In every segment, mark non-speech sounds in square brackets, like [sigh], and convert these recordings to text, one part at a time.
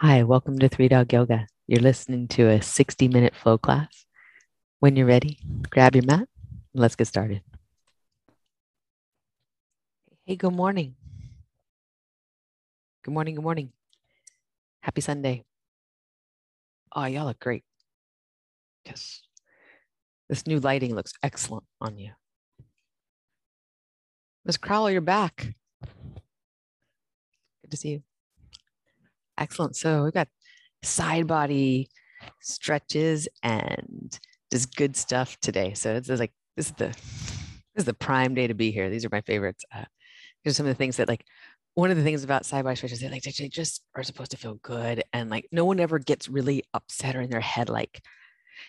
Hi, welcome to Three Dog Yoga. You're listening to a 60 minute flow class. When you're ready, grab your mat and let's get started. Hey, good morning. Good morning. Good morning. Happy Sunday. Oh, y'all look great. Yes. This new lighting looks excellent on you. Miss Crowell, you're back. Good to see you. Excellent. So we've got side body stretches and just good stuff today. So it's like this is the this is the prime day to be here. These are my favorites. Uh, are some of the things that like one of the things about side body stretches, they like they just are supposed to feel good. And like no one ever gets really upset or in their head, like,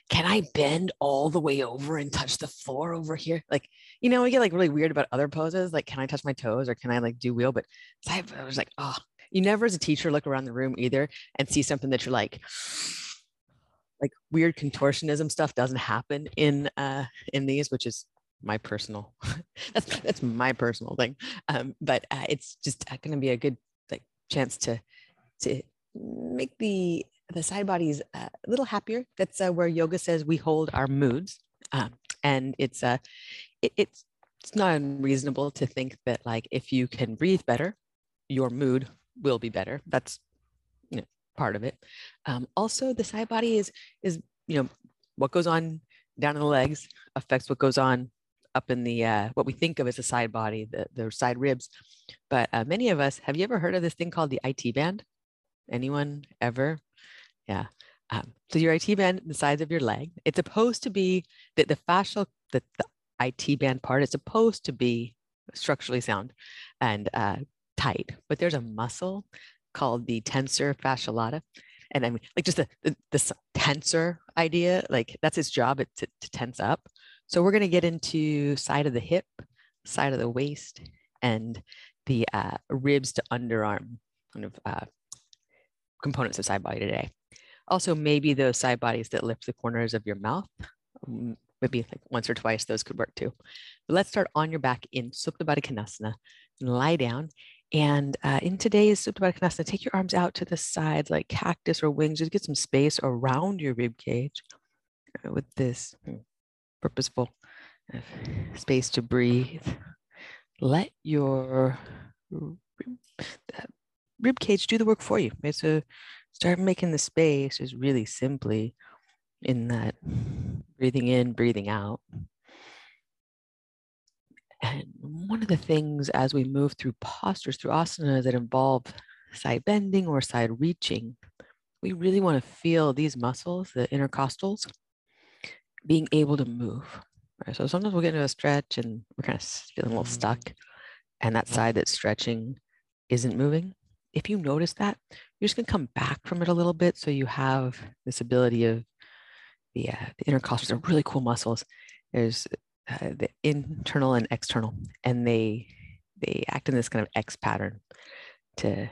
can I bend all the way over and touch the floor over here? Like, you know, we get like really weird about other poses. Like, can I touch my toes or can I like do wheel? But I was like, oh, you never as a teacher look around the room either and see something that you're like [sighs] like weird contortionism stuff doesn't happen in uh in these which is my personal [laughs] that's that's my personal thing. Um but uh, it's just uh, going to be a good like chance to to make the the side bodies uh, a little happier. That's uh, where yoga says we hold our moods um, and it's uh it, it's it's not unreasonable to think that like if you can breathe better your mood will be better. That's you know part of it. Um, also, the side body is is you know what goes on down in the legs affects what goes on up in the uh, what we think of as a side body, the the side ribs. But uh, many of us have you ever heard of this thing called the IT band? Anyone ever? Yeah. Um, so your IT band, the sides of your leg, it's supposed to be that the fascial, the, the IT band part is supposed to be structurally sound and uh, tight, but there's a muscle called the tensor fasciae lata. And I mean, like just the, the, the tensor idea, like that's its job to, to tense up. So we're going to get into side of the hip, side of the waist, and the uh, ribs to underarm kind of uh, components of side body today. Also, maybe those side bodies that lift the corners of your mouth, um, maybe like once or twice, those could work too. But let's start on your back in Supta Baddha Konasana and lie down and uh, in today's Supta Konasana, take your arms out to the sides like cactus or wings. Just get some space around your rib cage uh, with this hmm, purposeful uh, space to breathe. Let your rib cage do the work for you. So start making the space just really simply in that breathing in, breathing out. And one of the things as we move through postures, through asanas that involve side bending or side reaching, we really want to feel these muscles, the intercostals, being able to move. Right? So sometimes we'll get into a stretch and we're kind of feeling a little stuck, and that side that's stretching isn't moving. If you notice that, you're just going to come back from it a little bit so you have this ability of the, uh, the intercostals are really cool muscles. There's uh, the internal and external, and they they act in this kind of X pattern to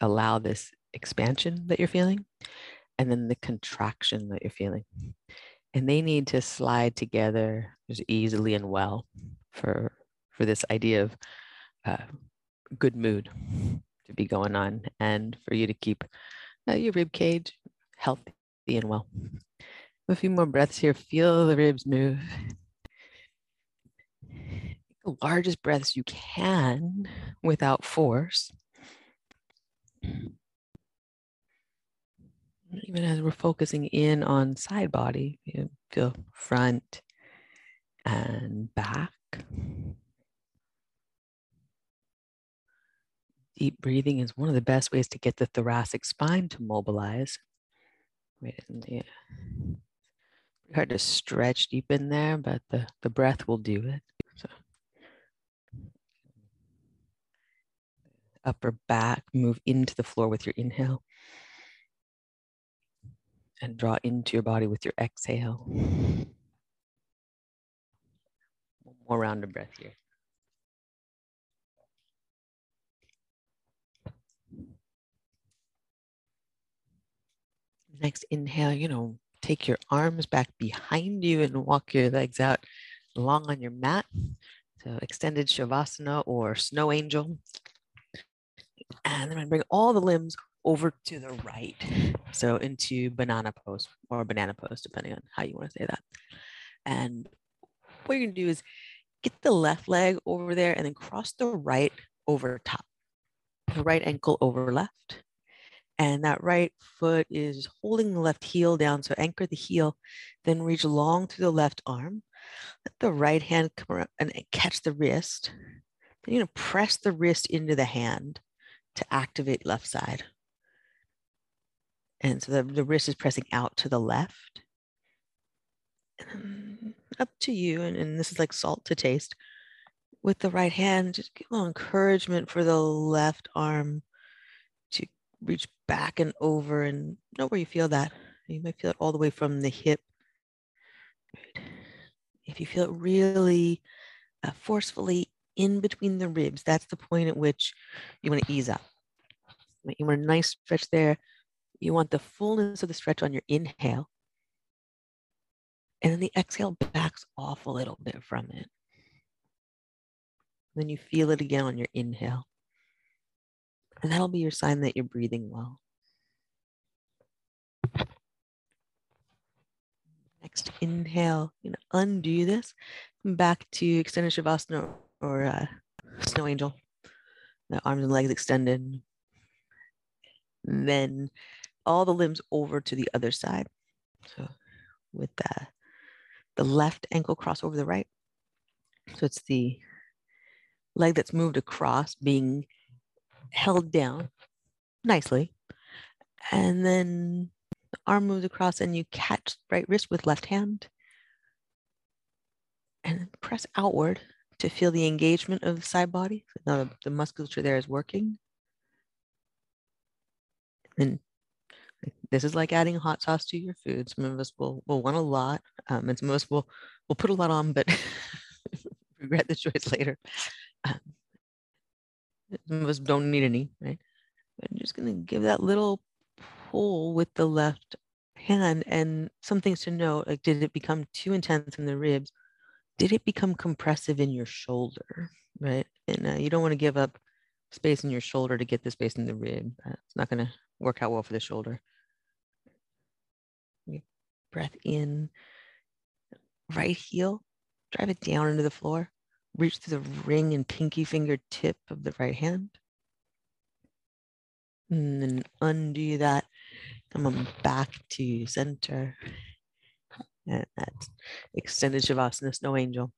allow this expansion that you're feeling, and then the contraction that you're feeling, and they need to slide together just easily and well for for this idea of uh, good mood to be going on, and for you to keep uh, your rib cage healthy and well. A few more breaths here. Feel the ribs move. the largest breaths you can without force. Even as we're focusing in on side body, you feel front and back. Deep breathing is one of the best ways to get the thoracic spine to mobilize. Wait, yeah hard to stretch deep in there, but the, the breath will do it. So upper back, move into the floor with your inhale. And draw into your body with your exhale. One more round of breath here. Next inhale, you know, take your arms back behind you and walk your legs out long on your mat. So extended Shavasana or snow angel. And then I bring all the limbs over to the right. So into banana pose or banana pose, depending on how you want to say that. And what you're gonna do is get the left leg over there and then cross the right over top. The right ankle over left. And that right foot is holding the left heel down. So anchor the heel, then reach long through the left arm. Let the right hand come around and catch the wrist. Then you're gonna press the wrist into the hand to activate left side. And so the, the wrist is pressing out to the left. [clears throat] up to you, and, and this is like salt to taste. With the right hand, just give a little encouragement for the left arm to reach back and over and know where you feel that. You might feel it all the way from the hip. If you feel it really uh, forcefully in between the ribs, that's the point at which you want to ease up. You want a nice stretch there. You want the fullness of the stretch on your inhale. And then the exhale backs off a little bit from it. Then you feel it again on your inhale. And that'll be your sign that you're breathing well. Next inhale, you know, undo this. Come back to extended Shavasana or uh, Snow Angel. The arms and legs extended. And then all the limbs over to the other side. So with the, the left ankle cross over the right. So it's the leg that's moved across being held down nicely. And then the arm moves across and you catch right wrist with left hand and press outward to feel the engagement of the side body. So now the, the musculature there is working. And this is like adding hot sauce to your food. Some of us will, will want a lot, um, and some of us will, will put a lot on, but [laughs] regret the choice later. Um, some of us don't need any, right? But I'm just going to give that little pull with the left hand and some things to note like did it become too intense in the ribs? Did it become compressive in your shoulder right? And uh, you don't want to give up space in your shoulder to get the space in the rib. Uh, it's not going to work out well for the shoulder. Breath in. Right heel drive it down into the floor reach through the ring and pinky finger tip of the right hand and then undo that Come on back to center. And that's extended Shavasana, Snow Angel.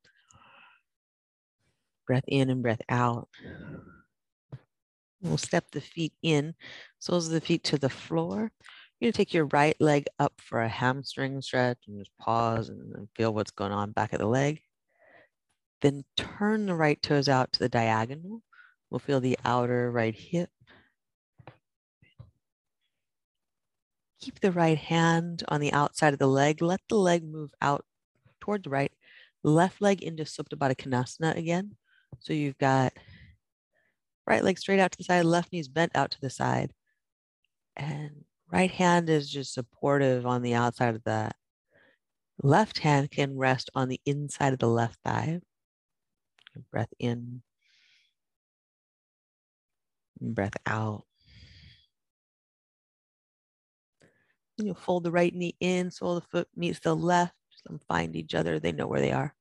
Breath in and breath out. We'll step the feet in, soles of the feet to the floor. You're gonna take your right leg up for a hamstring stretch and just pause and feel what's going on back of the leg. Then turn the right toes out to the diagonal. We'll feel the outer right hip Keep the right hand on the outside of the leg. Let the leg move out toward the right. Left leg into Supta Baddha Konasana again. So you've got right leg straight out to the side, left knee's bent out to the side. And right hand is just supportive on the outside of that. Left hand can rest on the inside of the left thigh. Breath in, breath out. You fold the right knee in, sole of the foot meets the left. Them find each other. They know where they are.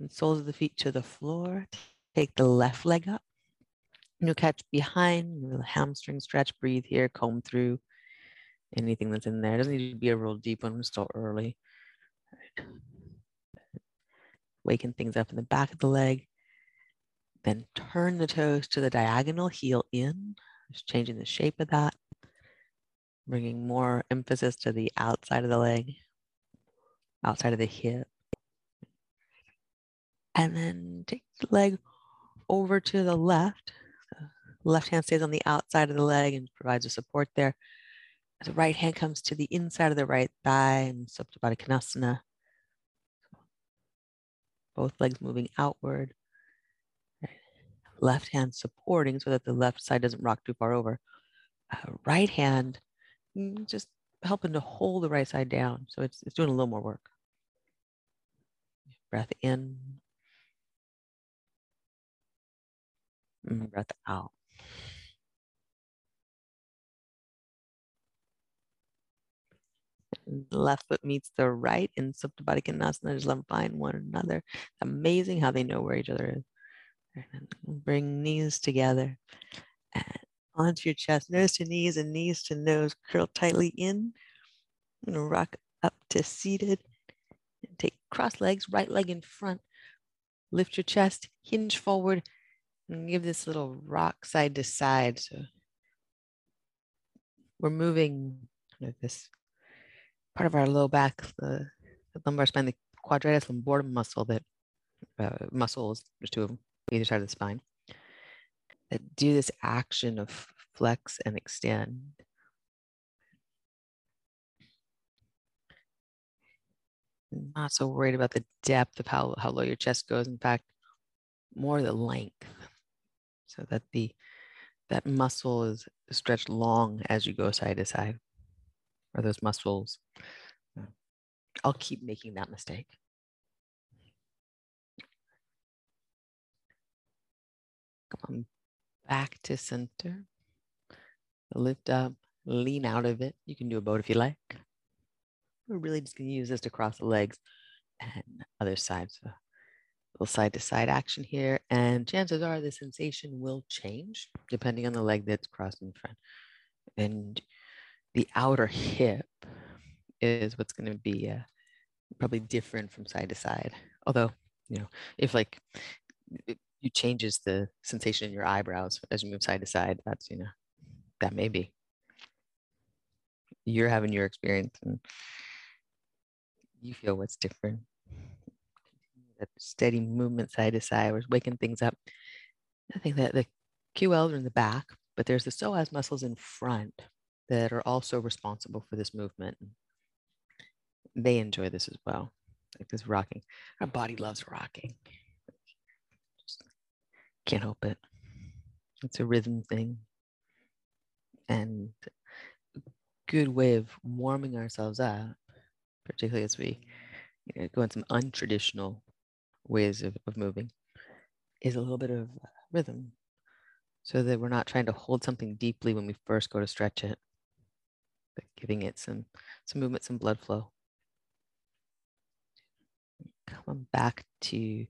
And soles of the feet to the floor. Take the left leg up. You'll catch behind, the hamstring stretch, breathe here, comb through anything that's in there. It doesn't need to be a real deep one, still early. Waken things up in the back of the leg. Then turn the toes to the diagonal, heel in, just changing the shape of that bringing more emphasis to the outside of the leg, outside of the hip. And then take the leg over to the left. The left hand stays on the outside of the leg and provides a support there. The right hand comes to the inside of the right thigh and Supta Baddha Konasana. Both legs moving outward. Left hand supporting so that the left side doesn't rock too far over. Uh, right hand Mm, just helping to hold the right side down. So it's, it's doing a little more work. Breath in. Mm, breath out. Left foot meets the right in Supta Baddha Konasana. Just them find one another. Amazing how they know where each other is. Bring knees together and onto your chest, nose to knees and knees to nose. Curl tightly in. And rock up to seated. And take cross legs, right leg in front. Lift your chest, hinge forward, and give this little rock side to side. So we're moving this part of our low back, the, the lumbar spine, the quadratus lumborum muscle that uh, muscles, there's two of them, either side of the spine, that do this action of flex and extend. Not so worried about the depth of how, how low your chest goes. In fact, more the length so that the that muscle is stretched long as you go side to side or those muscles? I'll keep making that mistake. Come on back to center. Lift up lean out of it. You can do a boat if you like. We're really just going to use this to cross the legs and other side so little side to side action here. And chances are the sensation will change depending on the leg that's crossed in front. And the outer hip is what's going to be uh, probably different from side to side. Although, you know, if like it, you changes the sensation in your eyebrows as you move side to side, that's, you know, that may be. You're having your experience and you feel what's different that steady movement side to side. We're waking things up. I think that the QLs are in the back, but there's the psoas muscles in front that are also responsible for this movement. They enjoy this as well, like this rocking. Our body loves rocking. Just can't help it. It's a rhythm thing. And a good way of warming ourselves up, particularly as we you know, go in some untraditional ways of, of moving is a little bit of rhythm so that we're not trying to hold something deeply when we first go to stretch it, but giving it some, some movement, some blood flow. Come back to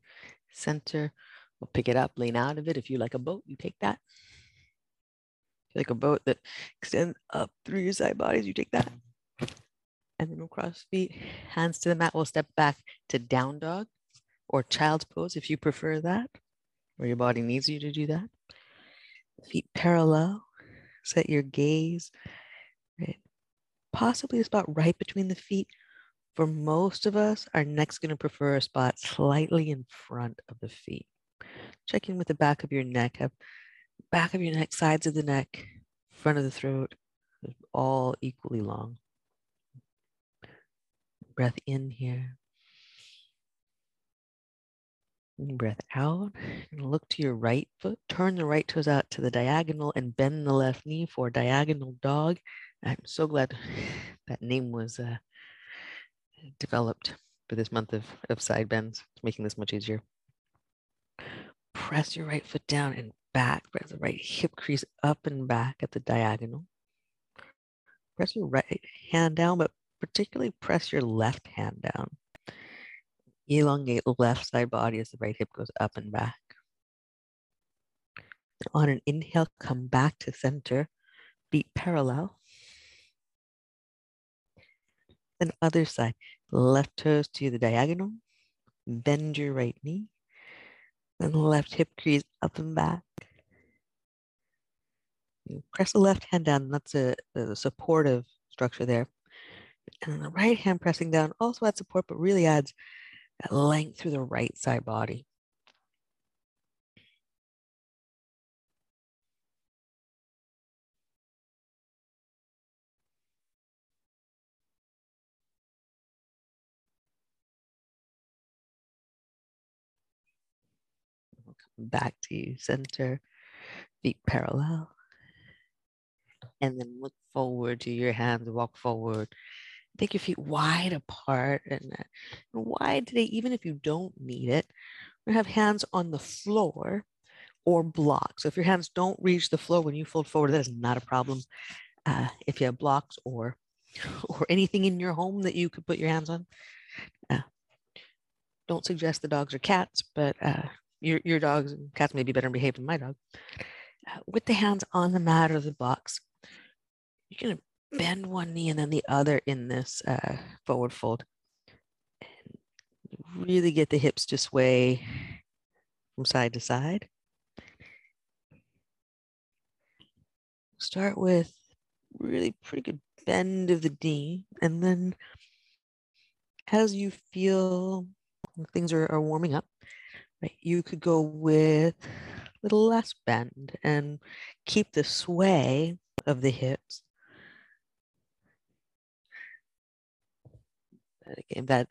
center. We'll pick it up, lean out of it. If you like a boat, you take that. You like a boat that extends up through your side bodies, you take that. And then we'll cross feet, hands to the mat. We'll step back to down dog or child's pose if you prefer that, or your body needs you to do that. Feet parallel, set your gaze? Possibly a spot right between the feet. For most of us, our neck's going to prefer a spot slightly in front of the feet. Check in with the back of your neck. Have back of your neck, sides of the neck, front of the throat, all equally long. Breath in here. Breath out and look to your right foot. Turn the right toes out to the diagonal and bend the left knee for diagonal dog. I'm so glad [laughs] that name was uh, developed for this month of, of side bends, it's making this much easier. Press your right foot down and back. Press the right hip crease up and back at the diagonal. Press your right hand down, but particularly press your left hand down. Elongate left side body as the right hip goes up and back. On an inhale, come back to center, feet parallel. Then other side, left toes to the diagonal, bend your right knee, then left hip crease up and back. You press the left hand down, that's a, a supportive structure there. And then the right hand pressing down also adds support, but really adds length through the right side body. Back to you center, feet parallel. And then look forward to your hands, walk forward take your feet wide apart and, uh, wide today, even if you don't need it. We have hands on the floor or blocks. So if your hands don't reach the floor when you fold forward, that is not a problem. Uh, if you have blocks or or anything in your home that you could put your hands on. Uh, don't suggest the dogs or cats, but uh, your, your dogs and cats may be better behaved than my dog. Uh, with the hands on the mat or the box, you're going to bend one knee and then the other in this uh, forward fold. And really get the hips to sway from side to side. Start with really pretty good bend of the knee. And then as you feel things are, are warming up, right, you could go with a little less bend and keep the sway of the hips. Again, that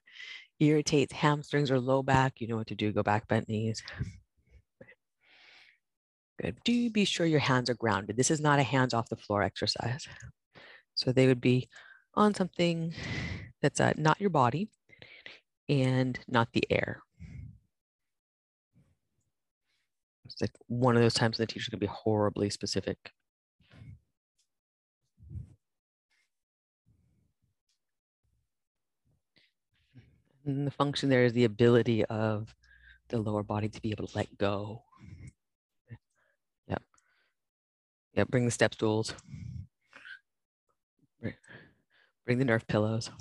irritates hamstrings or low back, you know what to do. Go back, bent knees. Good. Do be sure your hands are grounded. This is not a hands off the floor exercise. So they would be on something that's uh, not your body and not the air. It's like one of those times the teacher's gonna be horribly specific. And the function there is the ability of the lower body to be able to let go. Yep. Yep, bring the step stools. Bring the nerve pillows.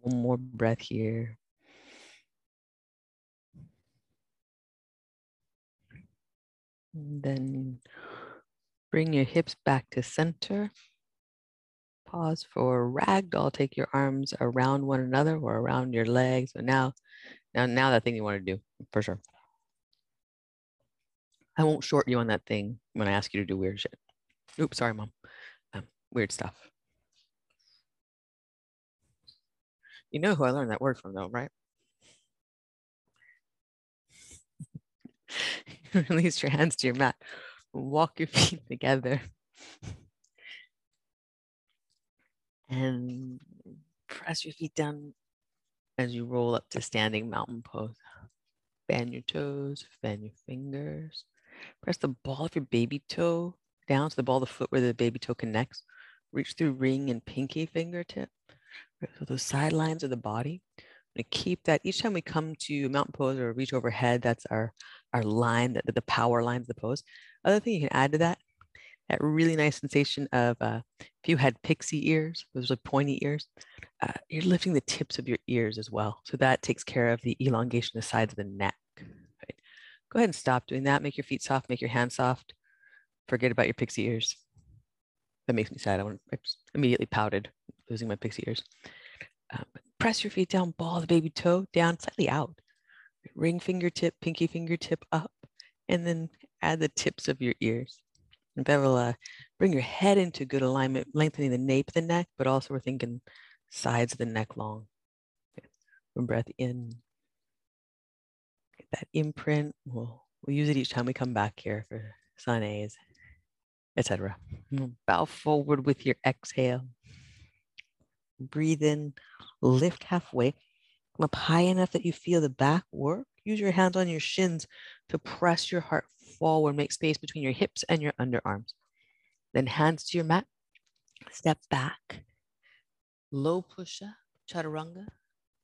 One more breath here. Then bring your hips back to center. Pause for ragdoll. Take your arms around one another or around your legs. So now, now, now that thing you want to do for sure. I won't short you on that thing when I ask you to do weird shit. Oops, sorry, mom um, weird stuff. You know who I learned that word from, though, right? [laughs] [laughs] Release your hands to your mat. Walk your [laughs] feet together. And press your feet down as you roll up to standing mountain pose. Fan your toes, fan your fingers. Press the ball of your baby toe down to the ball of the foot where the baby toe connects reach through ring and pinky fingertip. So those sidelines of the body. I'm going to keep that each time we come to mountain pose or reach overhead, that's our, our line, the, the power lines of the pose. Other thing you can add to that, that really nice sensation of uh, if you had pixie ears, those like pointy ears, uh, you're lifting the tips of your ears as well. So that takes care of the elongation of the sides of the neck. Right? Go ahead and stop doing that. Make your feet soft, make your hands soft. Forget about your pixie ears. That makes me sad. I, I immediately pouted, losing my pixie ears. Um, press your feet down, ball the baby toe down, slightly out. Ring fingertip, pinky fingertip up, and then add the tips of your ears. And will uh, bring your head into good alignment, lengthening the nape of the neck, but also we're thinking sides of the neck long. One breath in. Get that imprint. We'll, we'll use it each time we come back here for sun A's etc. Bow forward with your exhale. Breathe in, lift halfway. Come up high enough that you feel the back work. Use your hands on your shins to press your heart forward. Make space between your hips and your underarms. Then hands to your mat. Step back. Low push up, chaturanga.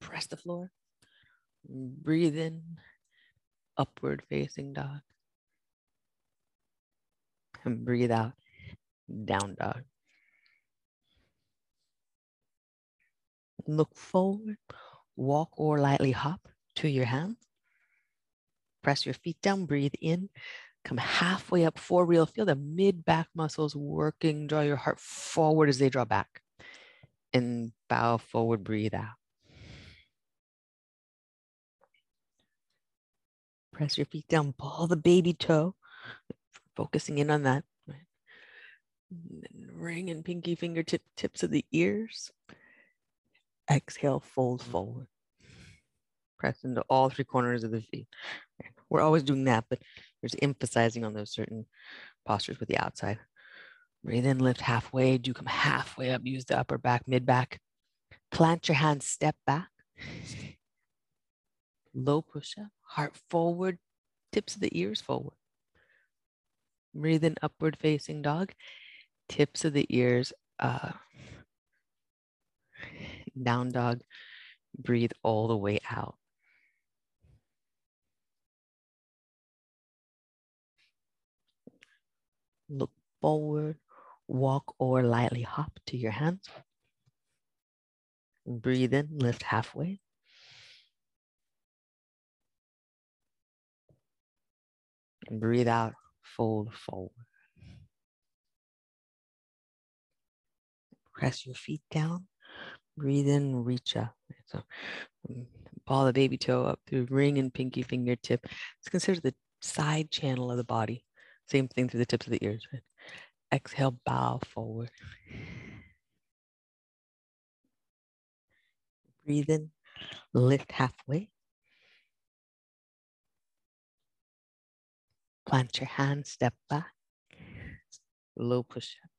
Press the floor. Breathe in, upward facing dog and breathe out, down dog. Look forward, walk or lightly hop to your hands. Press your feet down, breathe in, come halfway up for real. Feel the mid back muscles working. Draw your heart forward as they draw back. And bow forward, breathe out. Press your feet down, ball the baby toe focusing in on that. Ring and pinky fingertip tips of the ears. Exhale, fold forward. Press into all three corners of the feet. We're always doing that, but there's emphasizing on those certain postures with the outside. Breathe in, lift halfway. Do come halfway up. Use the upper back, mid back. Plant your hands, step back. Low push up, heart forward, tips of the ears forward. Breathe in upward facing dog. tips of the ears uh, Down dog, breathe all the way out. Look forward, walk or lightly hop to your hands. Breathe in, lift halfway. And breathe out, fold forward. Press your feet down. Breathe in, reach up. So um, ball the baby toe up through ring and pinky fingertip. It's considered the side channel of the body. Same thing through the tips of the ears. Right? Exhale, bow forward. Breathe in, lift halfway. Plant your hand, step back. Low push up.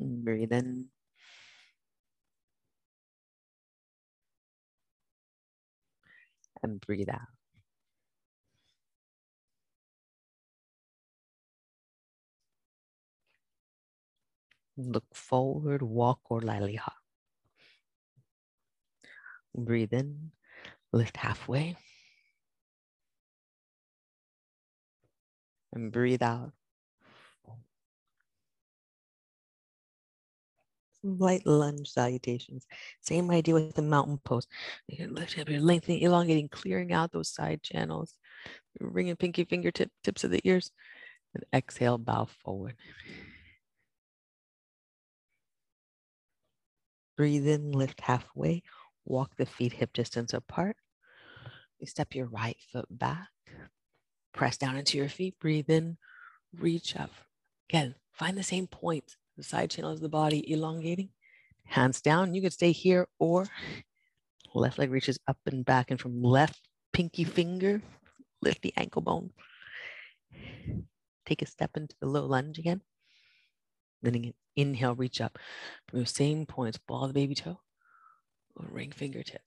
Breathe in. And breathe out. Look forward, walk or lightly hop. Breathe in, lift halfway. And breathe out. Light lunge salutations. Same idea with the mountain pose. You lift up, lengthening, elongating, clearing out those side channels. Bringing pinky fingertip tips of the ears. And exhale, bow forward. Breathe in, lift halfway. Walk the feet hip distance apart. You step your right foot back. Press down into your feet. Breathe in, reach up. Again, find the same point the side channels of the body elongating. Hands down, you can stay here or left leg reaches up and back and from left pinky finger, lift the ankle bone. Take a step into the low lunge again. Then again, inhale, reach up. From the same points, ball the baby toe or ring fingertip.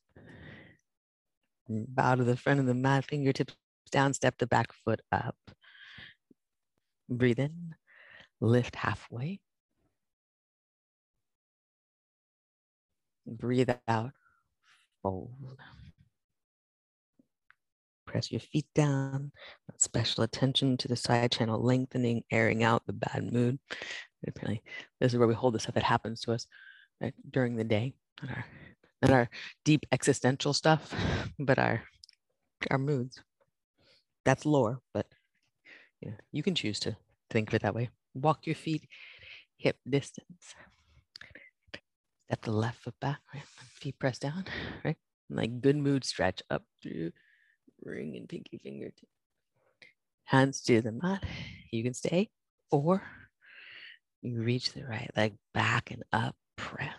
Bow to the front of the mat, fingertips down, step the back foot up. Breathe in, lift halfway. Breathe out, fold. Press your feet down. Special attention to the side channel lengthening, airing out the bad mood. Apparently, this is where we hold the stuff that happens to us right, during the day, not our, our deep existential stuff, but our our moods. That's lore, but you, know, you can choose to think of it that way. Walk your feet hip distance. Step the left foot back, right? [laughs] Feet press down, [laughs] right? Like good mood stretch up through ring and pinky finger. Hands to the mat. You can stay, or you reach the right leg back and up, press.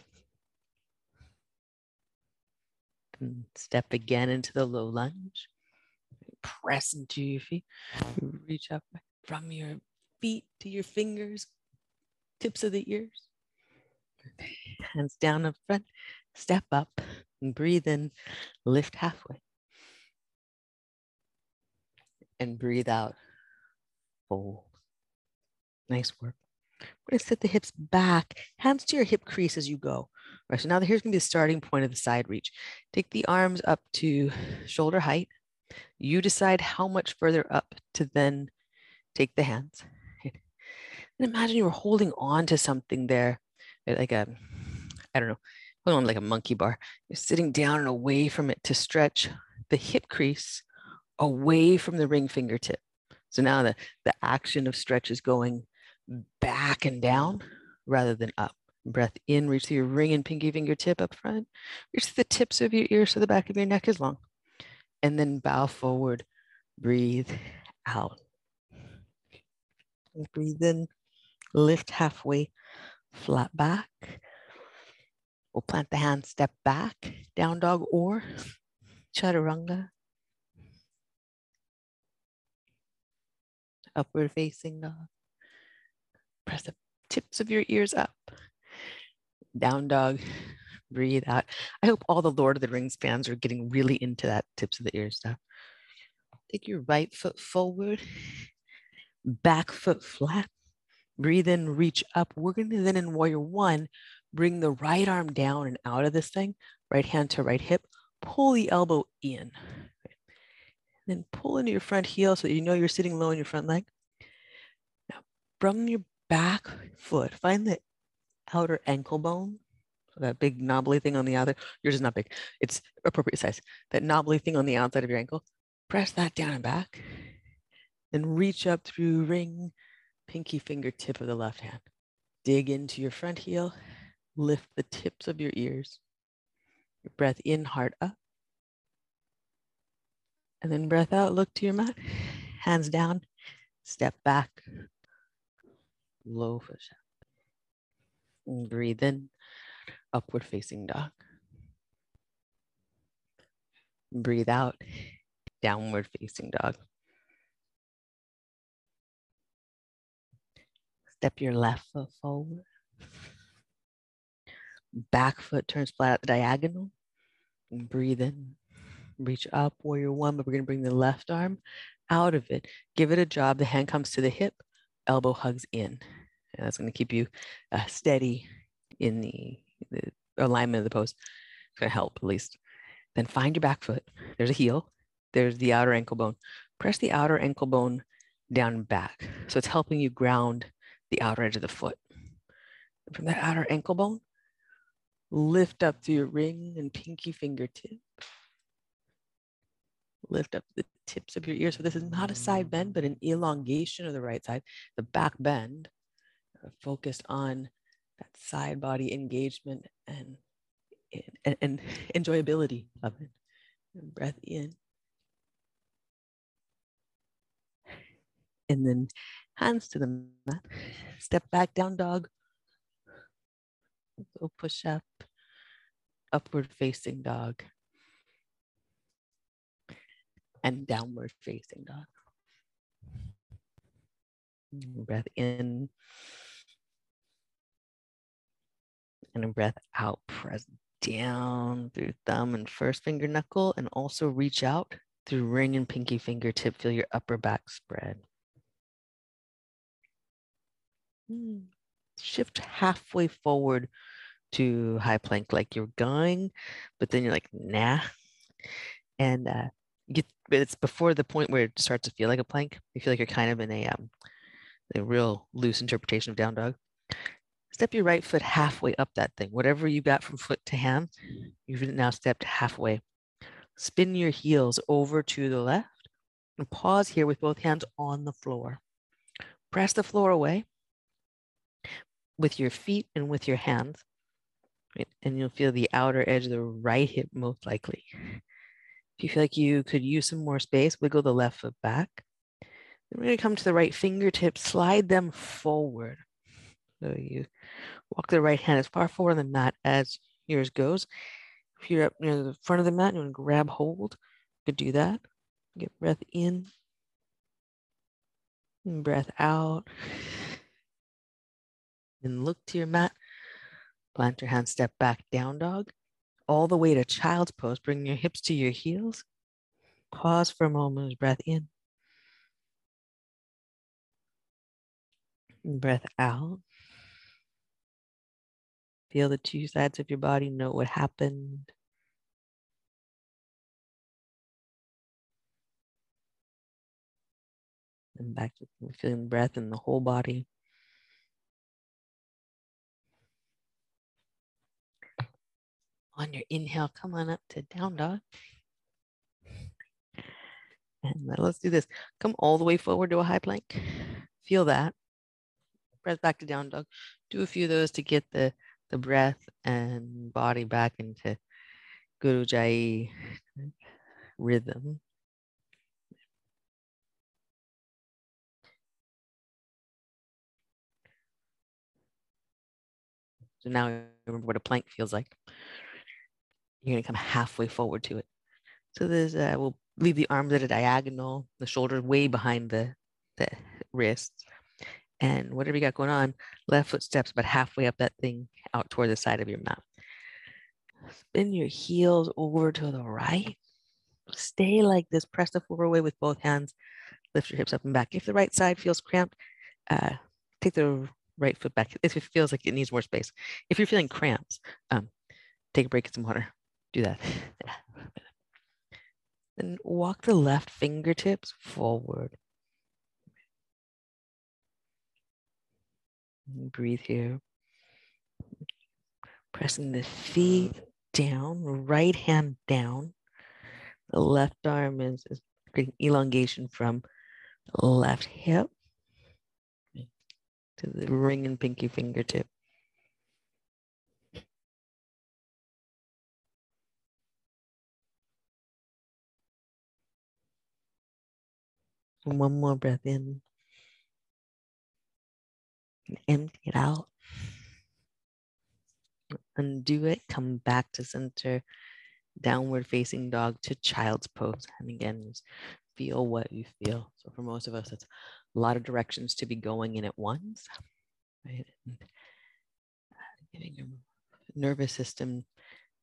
And step again into the low lunge. Press into your feet. Reach up from your feet to your fingers, tips of the ears hands down up front, step up and breathe in, lift halfway. And breathe out, fold. Nice work. We're gonna set the hips back, hands to your hip crease as you go. Right, so now here's gonna be the starting point of the side reach. Take the arms up to shoulder height. You decide how much further up to then take the hands. [laughs] And imagine you were holding on to something there like a, I don't know, on like a monkey bar. You're sitting down and away from it to stretch the hip crease away from the ring fingertip. So now the, the action of stretch is going back and down rather than up. Breath in, reach through your ring and pinky fingertip up front. Reach the tips of your ears so the back of your neck is long. And then bow forward. Breathe out. breathe in, lift halfway flat back. We'll plant the hand, step back, down dog or chaturanga. Upward facing dog. Press the tips of your ears up. Down dog, breathe out. I hope all the Lord of the Rings fans are getting really into that tips of the ears stuff. take your right foot forward, back foot flat. Breathe in, reach up. We're going to then in warrior one, bring the right arm down and out of this thing, right hand to right hip, pull the elbow in. Then pull into your front heel so that you know you're sitting low in your front leg. Now, from your back foot, find the outer ankle bone. So that big knobbly thing on the other, yours is not big, it's appropriate size. That knobbly thing on the outside of your ankle, press that down and back. Then reach up through ring, pinky fingertip of the left hand. Dig into your front heel, lift the tips of your ears. Your breath in, heart up. And then breath out, look to your mat, hands down, step back, low push up. And breathe in, upward facing dog. Breathe out, downward facing dog. Step your left foot forward. Back foot turns flat at the diagonal. Breathe in, reach up, warrior one, but we're gonna bring the left arm out of it. Give it a job. The hand comes to the hip, elbow hugs in. And that's gonna keep you uh, steady in the, the alignment of the pose. It's gonna help at least. Then find your back foot. There's a heel. There's the outer ankle bone. Press the outer ankle bone down and back. So it's helping you ground the outer edge of the foot. And from that outer ankle bone, lift up to your ring and pinky fingertip lift up the tips of your ears. So this is not a side bend, but an elongation of the right side, the back bend, uh, focused on that side body engagement and, and, and [laughs] enjoyability of it. And breath in. And then hands to the mat. Step back, down dog. Go push up, upward facing dog and downward facing dog. Breath in and a breath out. Press down through thumb and first finger knuckle, and also reach out through ring and pinky fingertip. Feel your upper back spread. Hmm. Shift halfway forward to high plank like you're going, but then you're like, nah. And uh, get it's before the point where it starts to feel like a plank. You feel like you're kind of in a um a real loose interpretation of down dog. Step your right foot halfway up that thing. Whatever you got from foot to hand, you've now stepped halfway. Spin your heels over to the left and pause here with both hands on the floor. Press the floor away with your feet and with your hands. Right? And you'll feel the outer edge of the right hip most likely. If you feel like you could use some more space, wiggle the left foot back. Then we're going to come to the right fingertips, slide them forward. So you walk the right hand as far forward on the mat as yours goes. If you're up near the front of the mat, you want to grab hold. You could do that. Get breath in breath out. And look to your mat. Plant your hand, step back, down dog all the way to child's pose. Bring your hips to your heels. Pause for a moment, breath in. Breath out. Feel the two sides of your body, know what happened. And back to feeling breath in the whole body. On your inhale, come on up to down dog. And let's do this. Come all the way forward to a high plank. Feel that. Press back to down dog. Do a few of those to get the, the breath and body back into Guru Ujjayi rhythm. So now remember what a plank feels like you're going to come halfway forward to it. So there's, uh, we'll leave the arms at a diagonal, the shoulders way behind the, the wrists. And whatever you got going on, left foot steps about halfway up that thing out toward the side of your mat. Spin your heels over to the right. stay like this. Press the floor away with both hands. Lift your hips up and back. If the right side feels cramped, uh, take the right foot back. If it feels like it needs more space. If you're feeling cramps, um, take a break, get some water. Do that. [laughs] Then walk the left fingertips forward. Breathe here. Pressing the feet down, right hand down. The left arm is, is creating elongation from left hip to the ring and pinky fingertip. One more breath in. And empty it out. Undo it. Come back to center. Downward facing dog to child's pose. And again, feel what you feel. So for most of us, it's a lot of directions to be going in at once. Right? And uh, giving your nervous system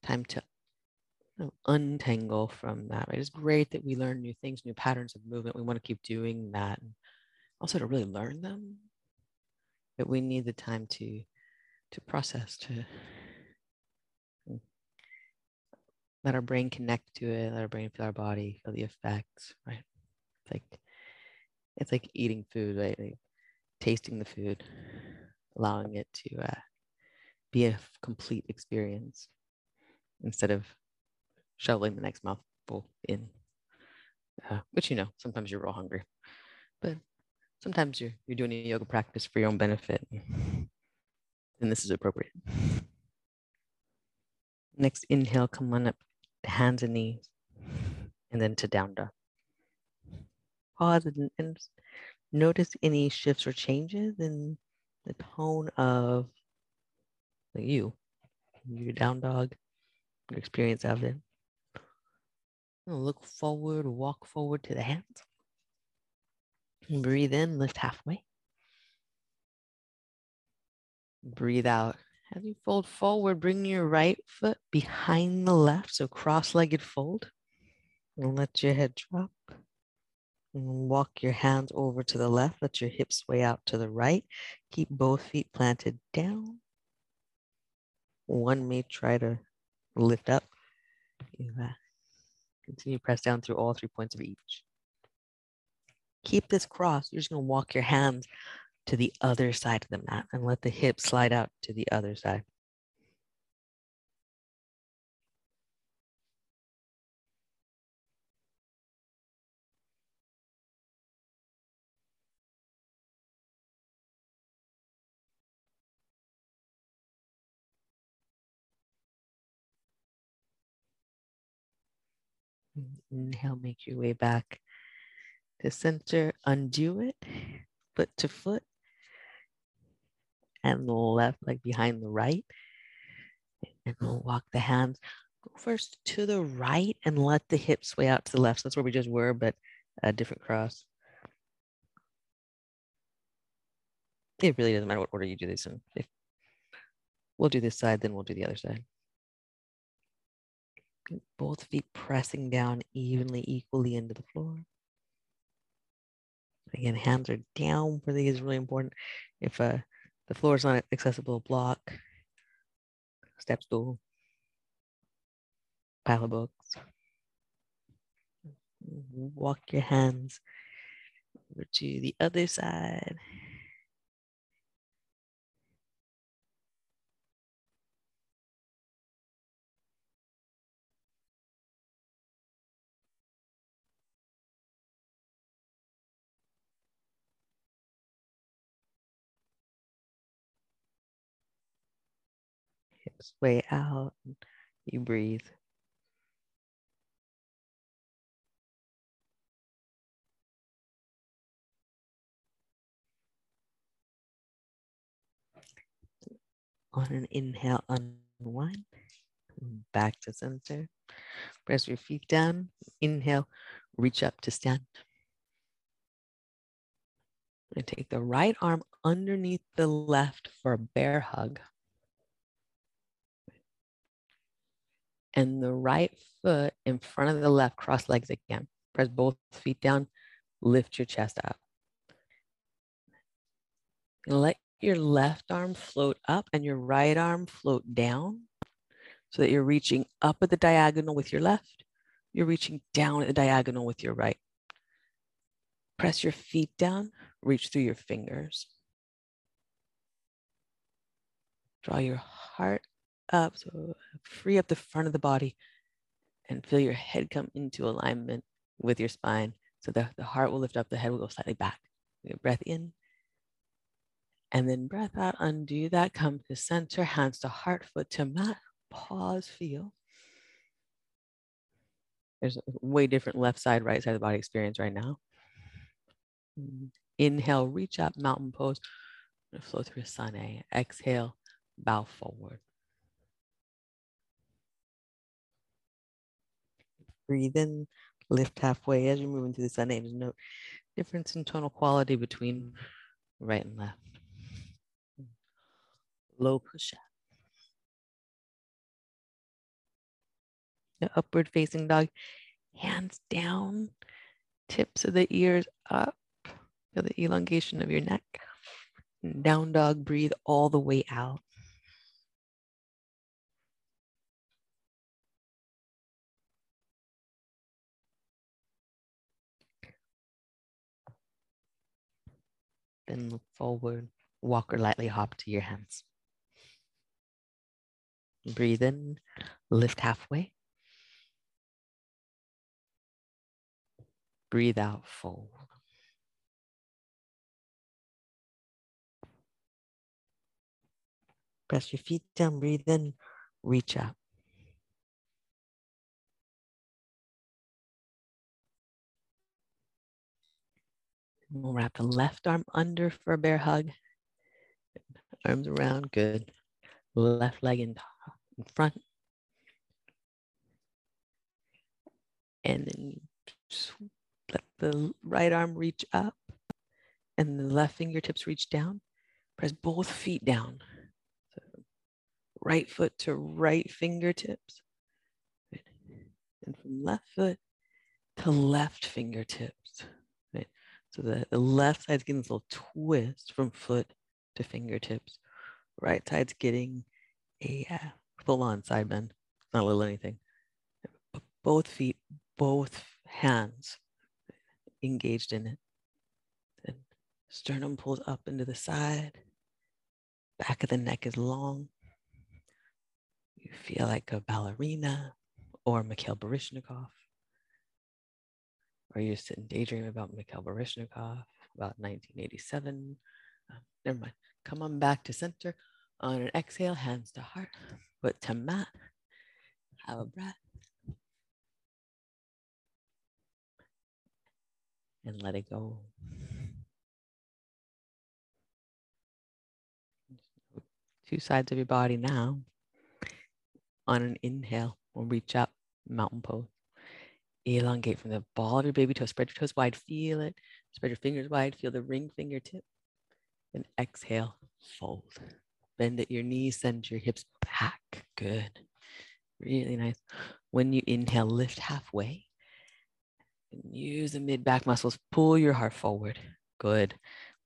time to know, untangle from that, right? It's great that we learn new things, new patterns of movement. We want to keep doing that. Also to really learn them. But we need the time to to process, to let our brain connect to it, let our brain feel our body, feel the effects, right? It's like it's like eating food, right? Like tasting the food, allowing it to uh, be a complete experience instead of shoveling the next mouthful in. Uh, which you know, sometimes you're real hungry, but sometimes you're you're doing a yoga practice for your own benefit, and this is appropriate. Next inhale, come on up, hands and knees, and then to down dog. Pause and, and notice any shifts or changes in the tone of you, your down dog, your experience of it. Look forward, walk forward to the hands. And breathe in, lift halfway. Breathe out. As you fold forward, bring your right foot behind the left, so cross legged fold. And let your head drop. And walk your hands over to the left. Let your hips sway out to the right. Keep both feet planted down. One may try to lift up. Continue to press down through all three points of each. Keep this cross. You're just going to walk your hands to the other side of the mat and let the hips slide out to the other side. Inhale, make your way back to center, undo it, foot to foot, and the left leg behind the right. And we'll walk the hands. Go first to the right and let the hips sway out to the left. So that's where we just were, but a different cross. It really doesn't matter what order you do this in. If we'll do this side, then we'll do the other side. Both feet pressing down evenly, equally into the floor. Again, hands are down. Think is really important. If uh, the floor is not accessible, block, step stool, pile of books. Walk your hands over to the other side. Way out. You breathe. On an inhale, unwind. Back to center. Press your feet down. Inhale, reach up to stand. And take the right arm underneath the left for a bear hug. And the right foot in front of the left, cross legs again. Press both feet down, lift your chest up. Let your left arm float up and your right arm float down so that you're reaching up at the diagonal with your left. You're reaching down at the diagonal with your right. Press your feet down, reach through your fingers. Draw your heart up, so free up the front of the body and feel your head come into alignment with your spine. So the, the heart will lift up, the head will go slightly back. Breath in. And then breath out, undo that, come to center, hands to heart, foot to mat, pause, feel. There's a way different left side, right side of the body experience right now. Mm-hmm. Inhale, reach up, mountain pose. Flow through a sun A. Exhale, bow forward. Breathe in, lift halfway as you're moving through the sun. There's no difference in tonal quality between right and left. Low push up. The upward facing dog, hands down, tips of the ears up, feel the elongation of your neck. Down dog, breathe all the way out. Then look forward, walk or lightly hop to your hands. Breathe in, lift halfway. Breathe out, fold. Press your feet down, breathe in, reach up. We'll wrap the left arm under for a bear hug. Arms around, good. Left leg in, in front. And then let the right arm reach up and the left fingertips reach down. Press both feet down. So right foot to right fingertips. And from left foot to left fingertips. So the, the left side's getting this little twist from foot to fingertips. Right side's getting a uh, full on side bend, not a little anything. Both feet, both hands engaged in it. Sternum pulls up into the side. Back of the neck is long. You feel like a ballerina or Mikhail Baryshnikov or sit and daydream about Mikhail Baryshnikov, about 1987. Um, never mind. Come on back to center. On an exhale, hands to heart, foot to mat. Have a breath. And let it go. Two sides of your body now. On an inhale, we'll reach up, mountain pose elongate from the ball of your baby toe. Spread your toes wide, feel it. Spread your fingers wide, feel the ring fingertip. And exhale, fold. Bend at your knees, send your hips back. Good. Really nice. When you inhale, lift halfway. And use the mid back muscles. Pull your heart forward. Good.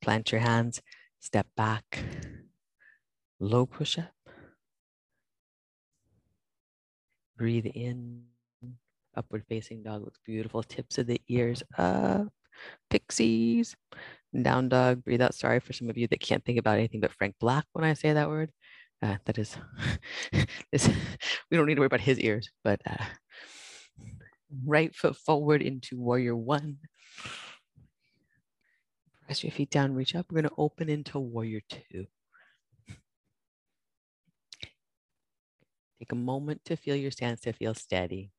Plant your hands. Step back. Low push up. Breathe in Upward facing dog looks beautiful. Tips of the ears up. Pixies. Down dog. Breathe out. Sorry for some of you that can't think about anything but Frank Black when I say that word. Uh, that is, [laughs] [laughs] we don't need to worry about his ears, but uh, right foot forward into warrior one. Press your feet down, reach up. We're going to open into warrior two. Take a moment to feel your stance to feel steady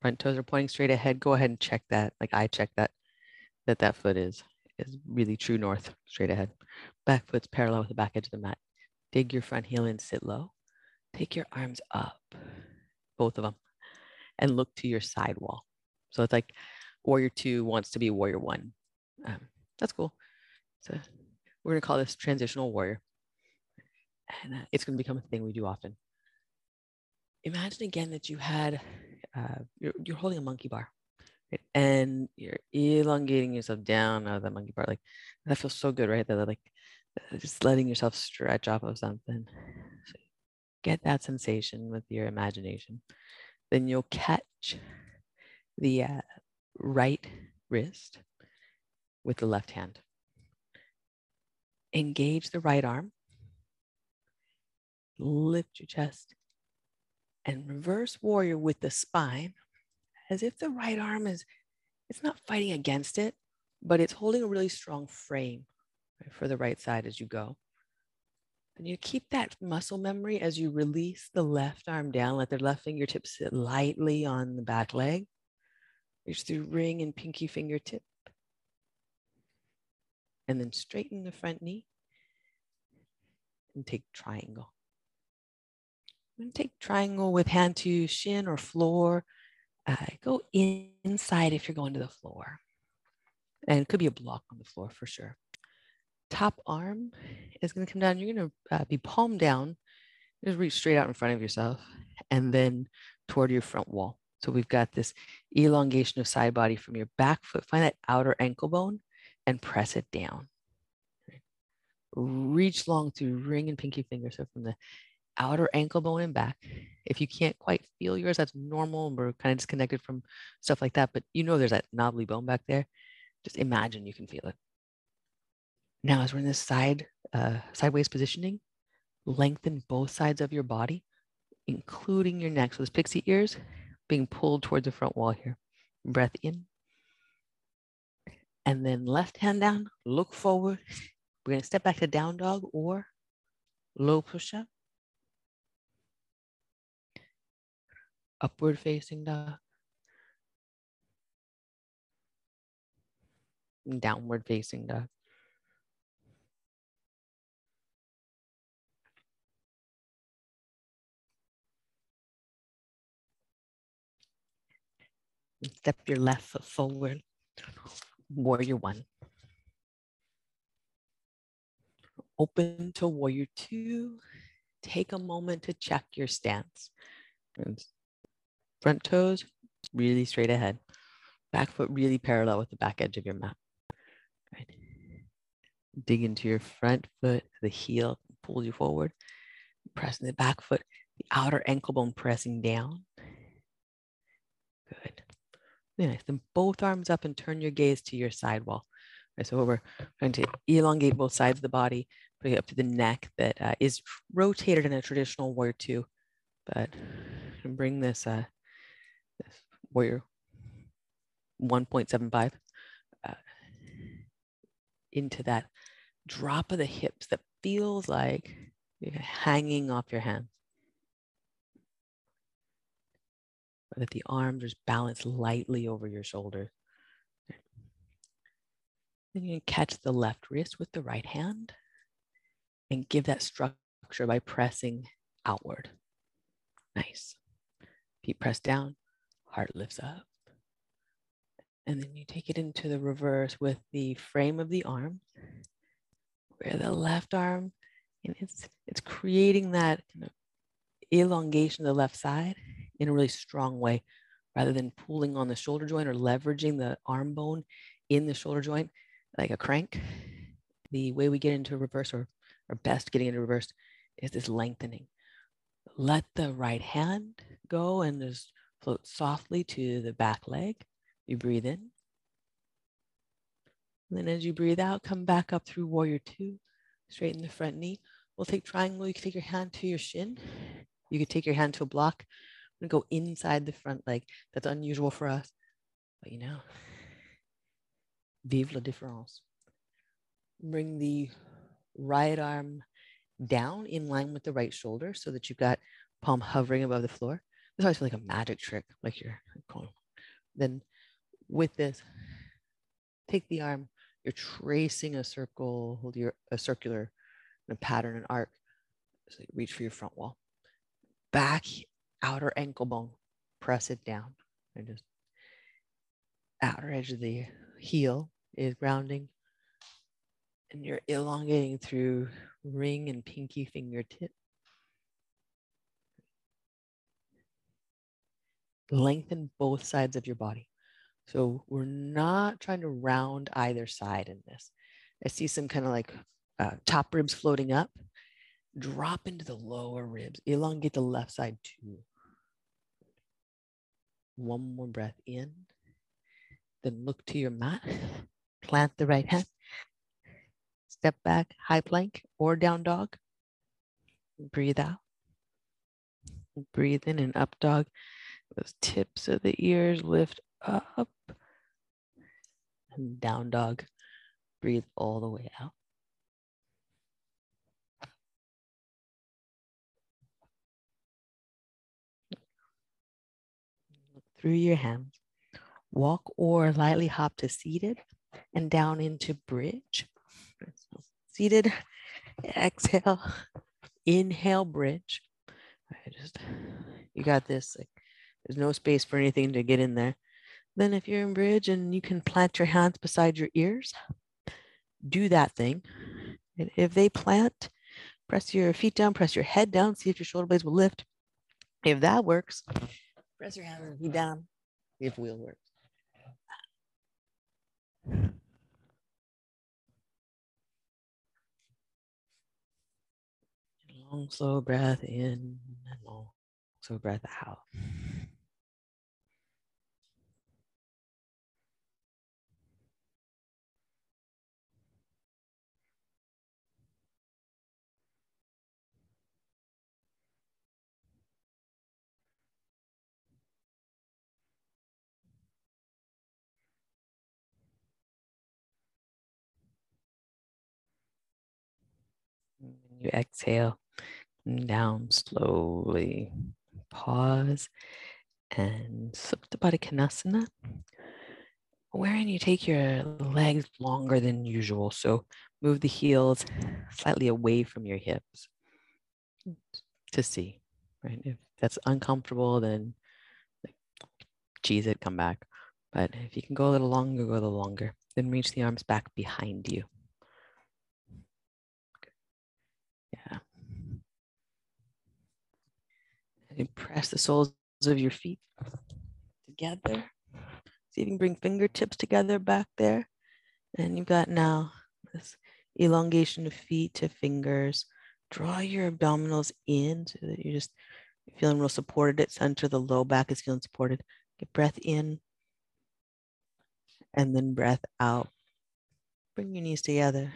front toes are pointing straight ahead, go ahead and check that. Like I check that, that that foot is, is really true north, straight ahead. Back foot's parallel with the back edge of the mat. Dig your front heel in, sit low. Take your arms up, both of them, and look to your side wall. So it's like warrior two wants to be warrior one. Um, that's cool. So we're gonna call this transitional warrior. And uh, it's gonna become a thing we do often. Imagine again that you had uh, you're, you're holding a monkey bar right? and you're elongating yourself down out of that monkey bar. Like that feels so good, right? That like just letting yourself stretch off of something. So get that sensation with your imagination. Then you'll catch the uh, right wrist with the left hand. Engage the right arm. Lift your chest and reverse warrior with the spine as if the right arm is, it's not fighting against it, but it's holding a really strong frame for the right side as you go. And you keep that muscle memory as you release the left arm down, let the left fingertips sit lightly on the back leg. Reach through ring and pinky fingertip. And then straighten the front knee and take triangle. I'm going to take triangle with hand to shin or floor. Uh, go in, inside if you're going to the floor. And it could be a block on the floor for sure. Top arm is going to come down. You're going to uh, be palm down. Just reach straight out in front of yourself and then toward your front wall. So we've got this elongation of side body from your back foot. Find that outer ankle bone and press it down. Reach long through ring and pinky finger. So from the outer ankle bone and back. If you can't quite feel yours, that's normal. We're kind of disconnected from stuff like that, but you know there's that knobbly bone back there. Just imagine you can feel it. Now, as we're in this side, uh, sideways positioning, lengthen both sides of your body, including your neck. So those pixie ears being pulled towards the front wall here. Breath in. And then left hand down, look forward. We're going to step back to down dog or low push up. Upward facing dog, downward facing dog. Step your left foot forward, warrior one. Open to warrior two. Take a moment to check your stance. Front toes really straight ahead. Back foot really parallel with the back edge of your mat. Right. Dig into your front foot, the heel pulls you forward. Pressing the back foot, the outer ankle bone pressing down. Good. nice. Then both arms up and turn your gaze to your side wall. Right, so we're going to elongate both sides of the body, bring it up to the neck that uh, is rotated in a traditional warrior two, but bring this uh, warrior 1.75 uh, into that drop of the hips that feels like you're hanging off your hands. Or that the arms just balance lightly over your shoulders. Then you can catch the left wrist with the right hand and give that structure by pressing outward. Nice. Feet press down, heart lifts up. And then you take it into the reverse with the frame of the arm, where the left arm, and it's it's creating that kind of elongation of the left side in a really strong way, rather than pulling on the shoulder joint or leveraging the arm bone in the shoulder joint like a crank. The way we get into reverse or, or best getting into reverse is this lengthening. Let the right hand go and just Float softly to the back leg. You breathe in. And then as you breathe out, come back up through warrior two. Straighten the front knee. We'll take triangle. You can take your hand to your shin. You could take your hand to a block and go inside the front leg. That's unusual for us. But you know, vive la différence. Bring the right arm down in line with the right shoulder so that you've got palm hovering above the floor. This always like a magic trick, like you're going. Then with this, take the arm, you're tracing a circle, hold your a circular a pattern, an arc. So reach for your front wall. Back outer ankle bone, press it down. And just outer edge of the heel is grounding. And you're elongating through ring and pinky fingertip. Lengthen both sides of your body. So we're not trying to round either side in this. I see some kind of like uh, top ribs floating up. Drop into the lower ribs. Elongate the left side too. One more breath in. Then look to your mat. Plant the right hand. Step back, high plank or down dog. Breathe out. Breathe in and up dog. Those tips of the ears lift up. And down dog. Breathe all the way out. Through your hands. Walk or lightly hop to seated and down into bridge. So seated, exhale, inhale, bridge. Right, just you got this. Like, there's no space for anything to get in there. Then, if you're in bridge and you can plant your hands beside your ears, do that thing. And if they plant, press your feet down, press your head down, see if your shoulder blades will lift. If that works, press your hands and feet down, if wheel works. Long, slow breath in and long, slow breath out. You exhale down slowly. Pause and Supta Konasana, wherein you take your legs longer than usual. So move the heels slightly away from your hips to see, right? If that's uncomfortable, then cheese it, come back. But if you can go a little longer, go a little longer. Then reach the arms back behind you. And press the soles of your feet together. See if you can bring fingertips together back there. And you've got now this elongation of feet to fingers. Draw your abdominals in so that you're just feeling real supported at center. The low back is feeling supported. Get breath in and then breath out. Bring your knees together.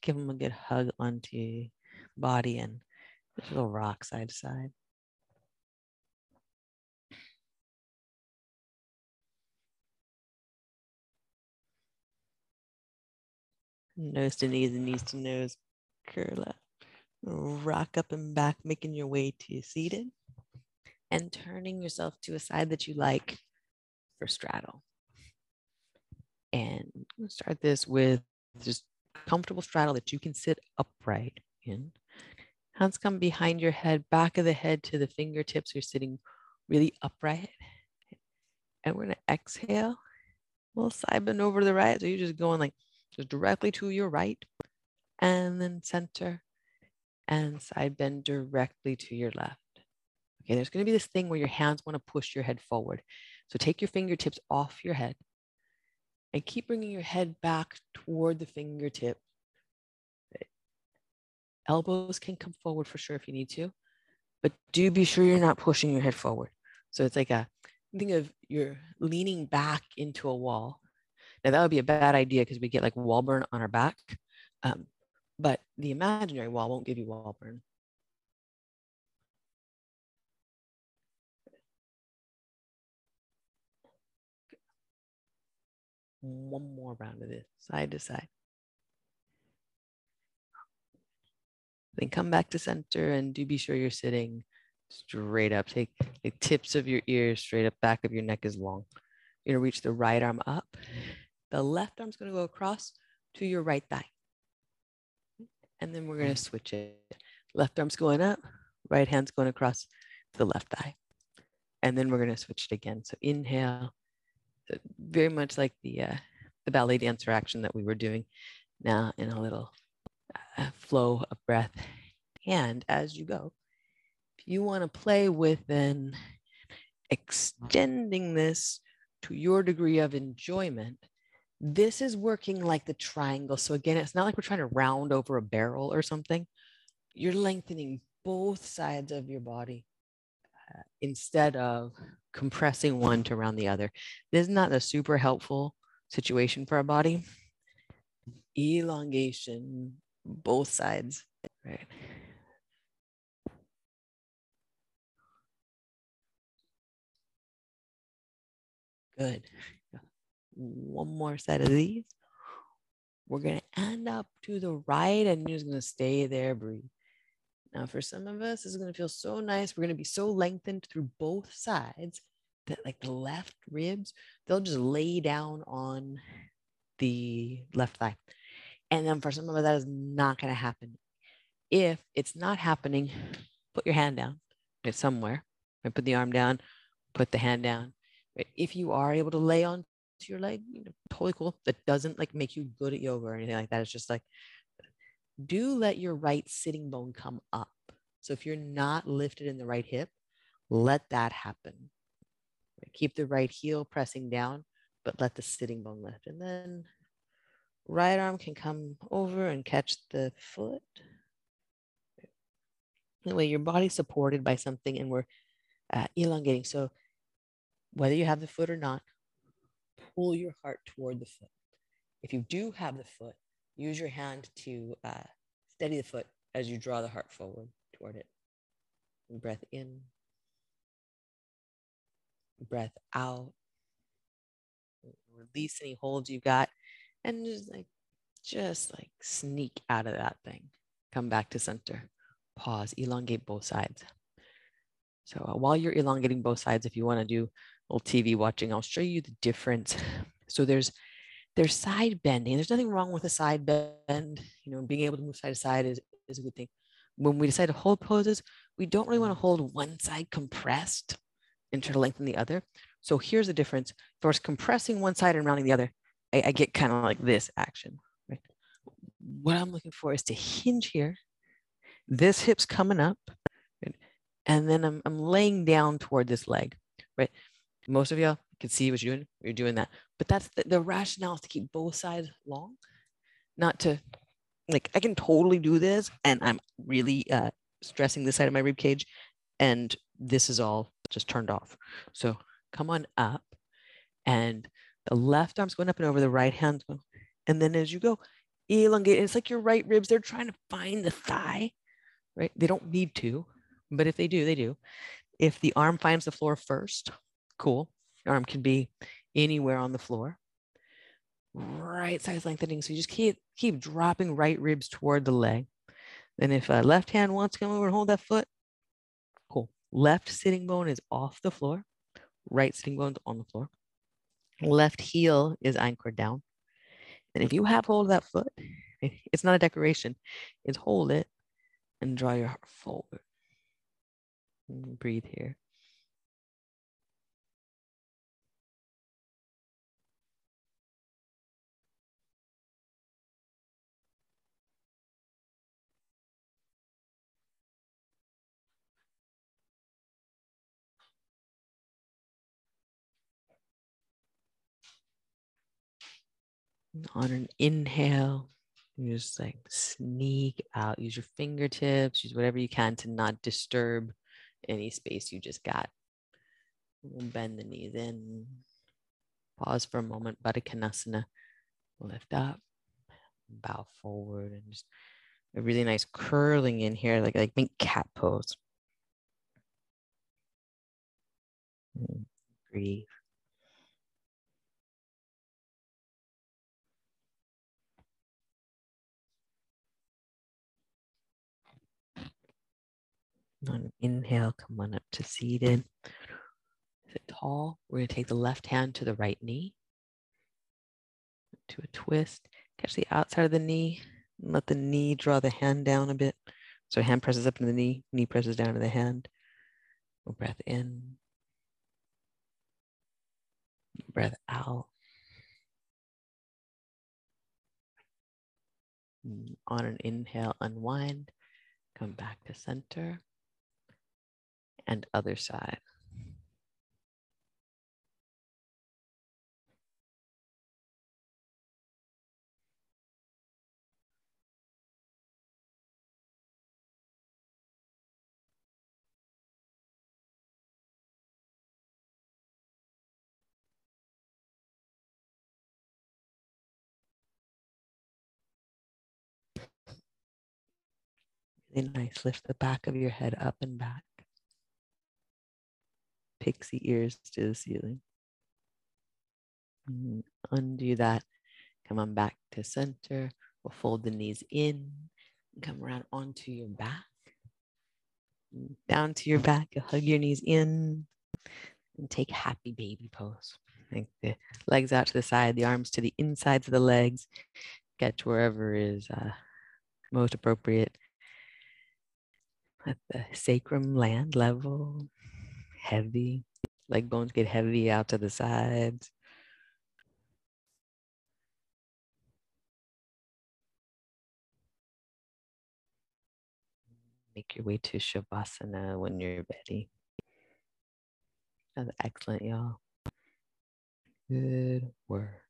Give them a good hug onto your body and just a little rock side to side. Nose to knees and knees to nose. Curl up. Rock up and back, making your way to seated. And turning yourself to a side that you like for straddle. And we'll start this with just comfortable straddle that you can sit upright in. Hands come behind your head, back of the head to the fingertips. You're sitting really upright. And we're going to exhale. Little side bend over to the right. So you're just going like just directly to your right and then center and side bend directly to your left. Okay, there's going to be this thing where your hands want to push your head forward. So take your fingertips off your head and keep bringing your head back toward the fingertip. Elbows can come forward for sure if you need to, but do be sure you're not pushing your head forward. So it's like a think of you're leaning back into a wall now that would be a bad idea because we get like wall burn on our back. Um, but the imaginary wall won't give you wall burn. One more round of this, side to side. Then come back to center and do be sure you're sitting straight up. Take the tips of your ears straight up, back of your neck is long. You're gonna reach the right arm up the left arm's going to go across to your right thigh. And then we're going to switch it. Left arm's going up, right hand's going across to the left thigh. And then we're going to switch it again. So inhale, very much like the, uh, the ballet dancer action that we were doing now in a little uh, flow of breath. And as you go, if you want to play with an extending this to your degree of enjoyment, this is working like the triangle. So again, it's not like we're trying to round over a barrel or something. You're lengthening both sides of your body uh, instead of compressing one to round the other. This is not a super helpful situation for our body. Elongation, both sides, right? Good. One more set of these. We're going to end up to the right and you're just going to stay there, breathe. Now, for some of us, this is going to feel so nice. We're going to be so lengthened through both sides that, like the left ribs, they'll just lay down on the left thigh. And then for some of us, that is not going to happen. If it's not happening, put your hand down it's somewhere put the arm down, put the hand down. If you are able to lay on to your leg, you know, totally cool. That doesn't like make you good at yoga or anything like that. It's just like, do let your right sitting bone come up. So if you're not lifted in the right hip, let that happen. Keep the right heel pressing down, but let the sitting bone lift. And then right arm can come over and catch the foot. That way your body's supported by something and we're uh, elongating. So whether you have the foot or not, pull your heart toward the foot. If you do have the foot, use your hand to uh, steady the foot as you draw the heart forward toward it. Breath in, breath out. Release any holds you got, and just like, just like sneak out of that thing. Come back to center pause, elongate both sides. So uh, while you're elongating both sides, if you want to do little TV watching, I'll show you the difference. [sighs] So there's there's side bending. There's nothing wrong with a side bend. You know, being able to move side to side is, is a good thing. When we decide to hold poses, we don't really want to hold one side compressed and try to lengthen the other. So here's the difference. For compressing one side and rounding the other, I, I get kind of like this action. Right? What I'm looking for is to hinge here this hip's coming up, and then I'm, I'm laying down toward this leg, right? Most of y'all can see what you're doing. You're doing that, but that's the, the rationale is to keep both sides long, not to like I can totally do this, and I'm really uh, stressing this side of my rib cage, and this is all just turned off. So come on up, and the left arm's going up and over, the right hand, and then as you go, elongate. It's like your right ribs; they're trying to find the thigh, right? They don't need to, but if they do, they do. If the arm finds the floor first, cool. arm can be anywhere on the floor. Right side lengthening. So you just keep keep dropping right ribs toward the leg. Then if a left hand wants to come over and hold that foot, cool. Left sitting bone is off the floor. Right sitting bone's on the floor. Left heel is anchored down. And if you have hold of that foot, [laughs] it's not a decoration. It's hold it and draw your heart forward. Breathe here. On an inhale, you just like sneak out, use your fingertips, use whatever you can to not disturb any space you just got. We'll bend the knees in. Pause for a moment, Baddha Konasana. Lift up, bow forward, and just a really nice curling in here, like like make cat pose. Mm, breathe. On inhale, come on up to seated. Sit tall. We're going to take the left hand to the right knee, to a twist. Catch the outside of the knee. And let the knee draw the hand down a bit. So hand presses up into the knee, knee presses down to the hand. Breath in. Breath out. On an inhale, unwind. Come back to center and other side. nice. Lift the back of your head up and back. Pixie ears to the ceiling. And undo that. Come on back to center. We'll fold the knees in. Come around onto your back. Down to your back. You'll hug your knees in and take happy baby pose. Like the legs out to the side, the arms to the insides of the legs. Get to wherever is uh, most appropriate. Let the sacrum land level, heavy. Leg bones get heavy out to the sides. Make your way to Shavasana when you're ready. That's excellent, y'all. Good work.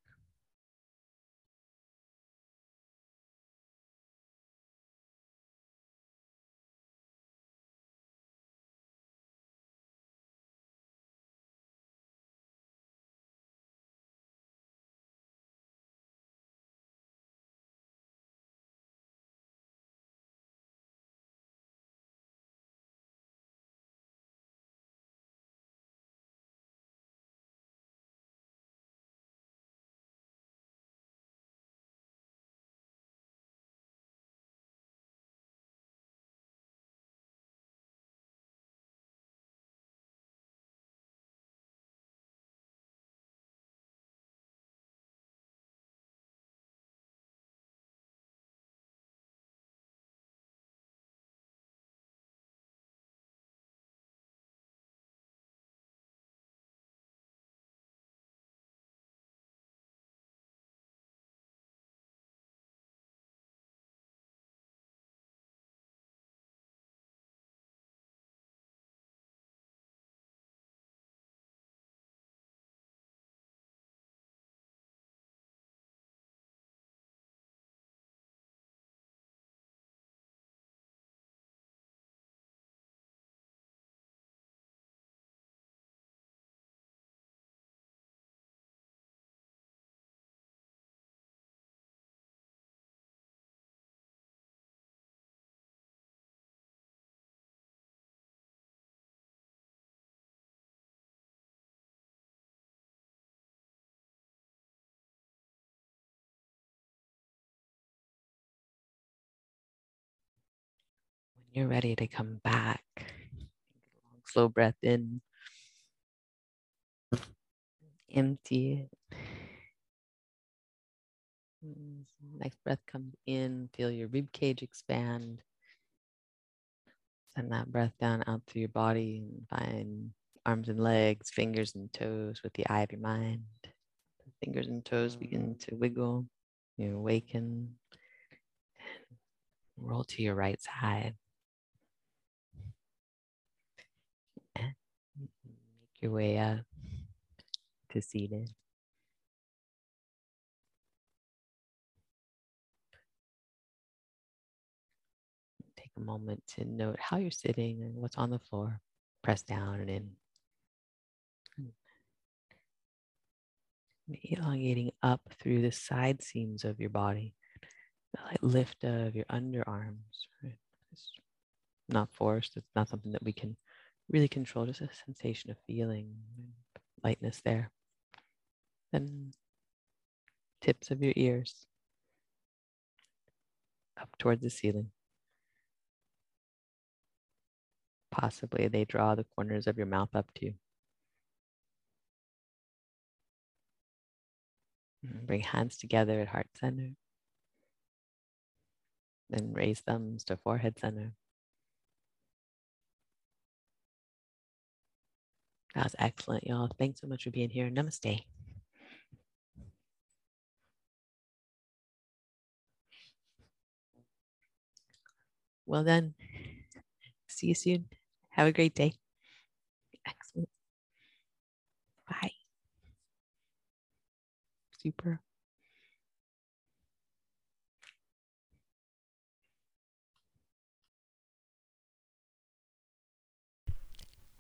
You're ready to come back, long, slow breath in, empty it. Next breath comes in, feel your rib cage expand. Send that breath down out through your body and find arms and legs, fingers and toes with the eye of your mind. The fingers and toes begin to wiggle. You awaken roll to your right side. Your way up to seated. Take a moment to note how you're sitting and what's on the floor. Press down and in. Elongating up through the side seams of your body. The light lift of your underarms. It's not forced. It's not something that we can really control just a sensation of feeling lightness there. Then tips of your ears up towards the ceiling. Possibly they draw the corners of your mouth up too. Mm-hmm. Bring hands together at heart center. Then raise thumbs to forehead center. That was excellent, y'all. Thanks so much for being here. Namaste. Well done. See you soon. Have a great day. Excellent. Bye. Super.